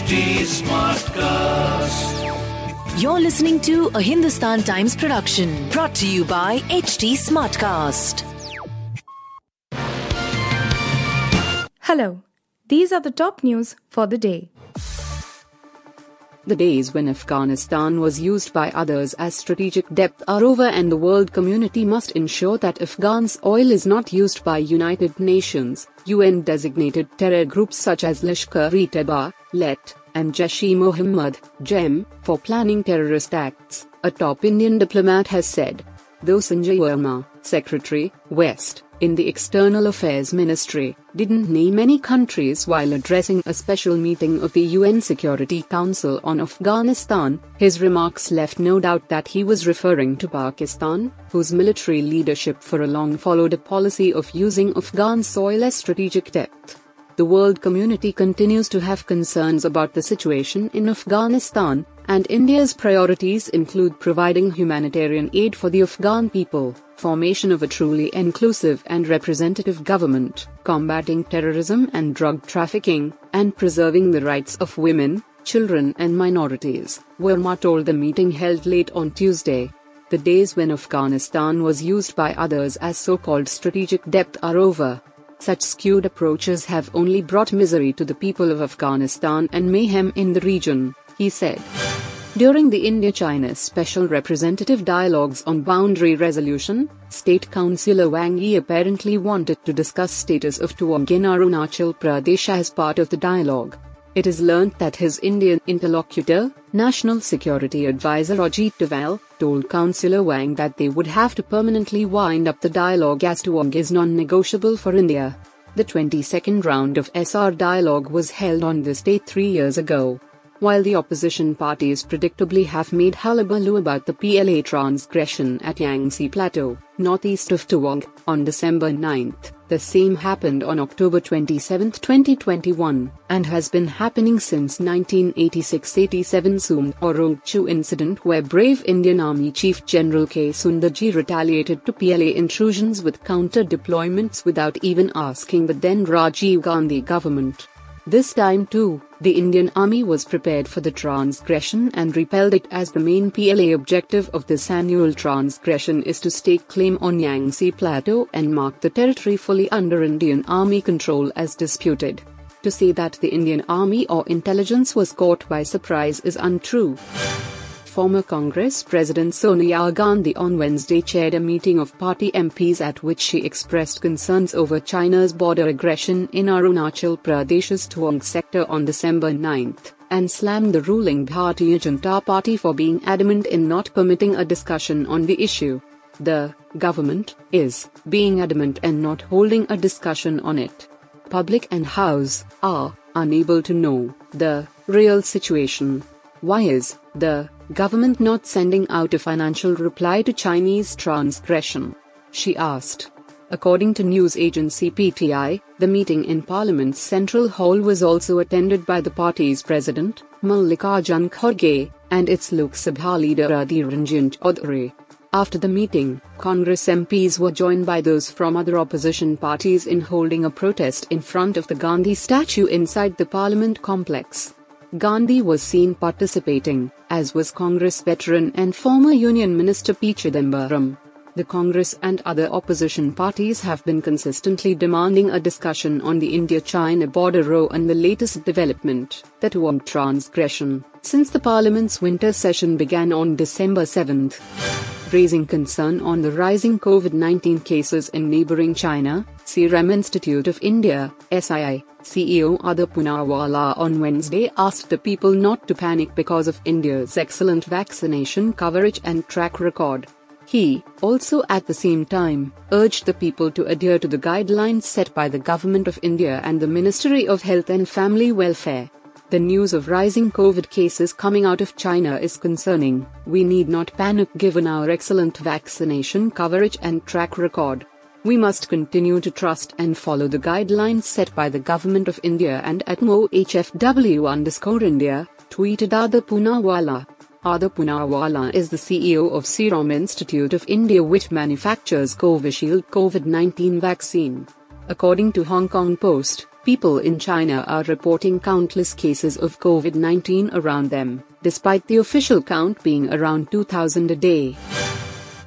HT Smartcast. You're listening to a Hindustan Times production brought to you by HT Smartcast. Hello, these are the top news for the day. The days when Afghanistan was used by others as strategic depth are over and the world community must ensure that Afghan soil is not used by United Nations, UN designated terror groups such as Lashkar-e-Taiba, LET, and Jaish-e-Mohammed, JEM, for planning terrorist acts, a top Indian diplomat has said. Though Sanjay Verma, Secretary, West, in the External Affairs Ministry, didn't name any countries while addressing a special meeting of the UN Security Council on Afghanistan, his remarks left no doubt that he was referring to Pakistan, whose military leadership for a long followed a policy of using Afghan soil as strategic depth the world community continues to have concerns about the situation in Afghanistan, and India's priorities include providing humanitarian aid for the Afghan people, formation of a truly inclusive and representative government, combating terrorism and drug trafficking, and preserving the rights of women, children, and minorities, Verma told the meeting held late on Tuesday. The days when Afghanistan was used by others as so called strategic depth are over. Such skewed approaches have only brought misery to the people of Afghanistan and mayhem in the region, he said. During the India China Special Representative Dialogues on Boundary Resolution, State Councillor Wang Yi apparently wanted to discuss status of Tawang in Arunachal Pradesh as part of the dialogue. It is learnt that his Indian interlocutor, National Security Advisor Ajit Doval, told Councillor Wang that they would have to permanently wind up the dialogue as Tawang is non-negotiable for India. The 22nd round of SR dialogue was held on this date three years ago. While the opposition parties predictably have made hullabaloo about the PLA transgression at Yangtse Plateau, northeast of Tawang, on December 9, the same happened on October 27, 2021, and has been happening since 1986-87 Sumdorong Chu incident where brave Indian Army Chief General K. Sundarji retaliated to PLA intrusions with counter-deployments without even asking the then Rajiv Gandhi government. This time too, the Indian Army was prepared for the transgression and repelled it as the main PLA objective of this annual transgression is to stake claim on Yangtse Plateau and mark the territory fully under Indian Army control as disputed. To say that the Indian Army or intelligence was caught by surprise is untrue. Former Congress President Sonia Gandhi on Wednesday chaired a meeting of party MPs at which she expressed concerns over China's border aggression in Arunachal Pradesh's Tawang sector on December 9, and slammed the ruling Bharatiya Janata Party for being adamant in not permitting a discussion on the issue. The government is being adamant and not holding a discussion on it. Public and House are unable to know the real situation. Why is the government not sending out a financial reply to Chinese transgression? She asked. According to news agency PTI, the meeting in Parliament's Central Hall was also attended by the party's president, Mallikarjun Kharge, and its Lok Sabha leader Adhir Chaudhary. After the meeting, Congress MPs were joined by those from other opposition parties in holding a protest in front of the Gandhi statue inside the Parliament complex. Gandhi was seen participating, as was Congress veteran and former Union Minister P. Chidambaram. The Congress and other opposition parties have been consistently demanding a discussion on the India China border row and the latest development, the Tawang transgression, since the Parliament's winter session began on December 7 raising concern on the rising COVID 19 cases in neighboring China, Serum Institute of India, SII, CEO Adar Poonawalla on Wednesday asked the people not to panic because of India's excellent vaccination coverage and track record. He, also at the same time, urged the people to adhere to the guidelines set by the Government of India and the Ministry of Health and Family Welfare. The news of rising COVID cases coming out of China is concerning. We need not panic given our excellent vaccination coverage and track record. We must continue to trust and follow the guidelines set by the Government of India and at MOHFW underscore India, tweeted Adar Poonawalla. Adar Poonawalla is the CEO of Serum Institute of India which manufactures Covishield COVID-19 vaccine. According to Hong Kong Post, people in China are reporting countless cases of COVID 19 around them, despite the official count being around 2,000 a day.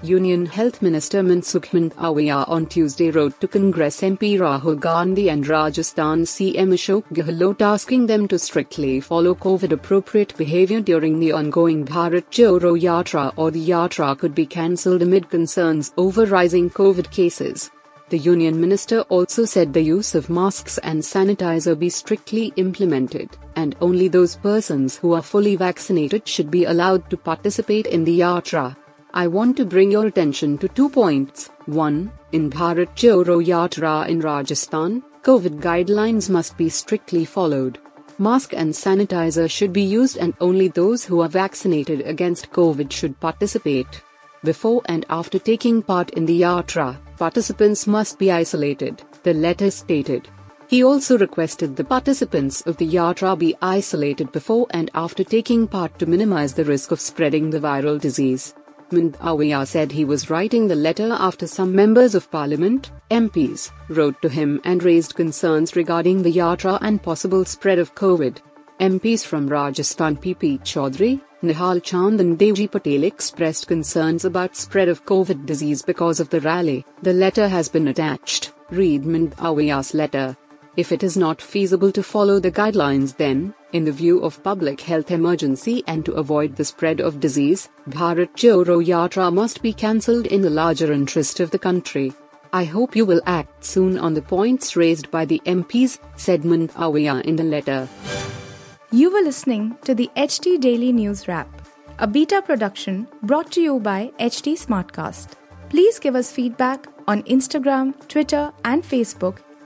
Union Health Minister Mansukh Mandaviya on Tuesday wrote to Congress MP Rahul Gandhi and Rajasthan CM Ashok Gehlot asking them to strictly follow COVID appropriate behavior during the ongoing Bharat Jodo Yatra or the Yatra could be cancelled amid concerns over rising COVID cases. The union minister also said the use of masks and sanitizer be strictly implemented, and only those persons who are fully vaccinated should be allowed to participate in the yatra. I want to bring your attention to two points. 1. In Bharat Jodo Yatra in Rajasthan, COVID guidelines must be strictly followed. Mask and sanitizer should be used and only those who are vaccinated against COVID should participate. Before and after taking part in the yatra, participants must be isolated, the letter stated. He also requested the participants of the yatra be isolated before and after taking part to minimize the risk of spreading the viral disease. Mandaviya said he was writing the letter after some members of parliament, MPs, wrote to him and raised concerns regarding the yatra and possible spread of COVID. MPs from Rajasthan PP Chaudhary, Nihal Chand and Devji Patel expressed concerns about spread of COVID disease because of the rally. The letter has been attached. Read Mandaviya's letter. If it is not feasible to follow the guidelines then, in the view of public health emergency and to avoid the spread of disease, Bharat Jodo Yatra must be cancelled in the larger interest of the country. I hope you will act soon on the points raised by the MPs, said Mandaviya in the letter. You were listening to the HT Daily News Wrap, a beta production brought to you by HT Smartcast. Please give us feedback on Instagram, Twitter, and Facebook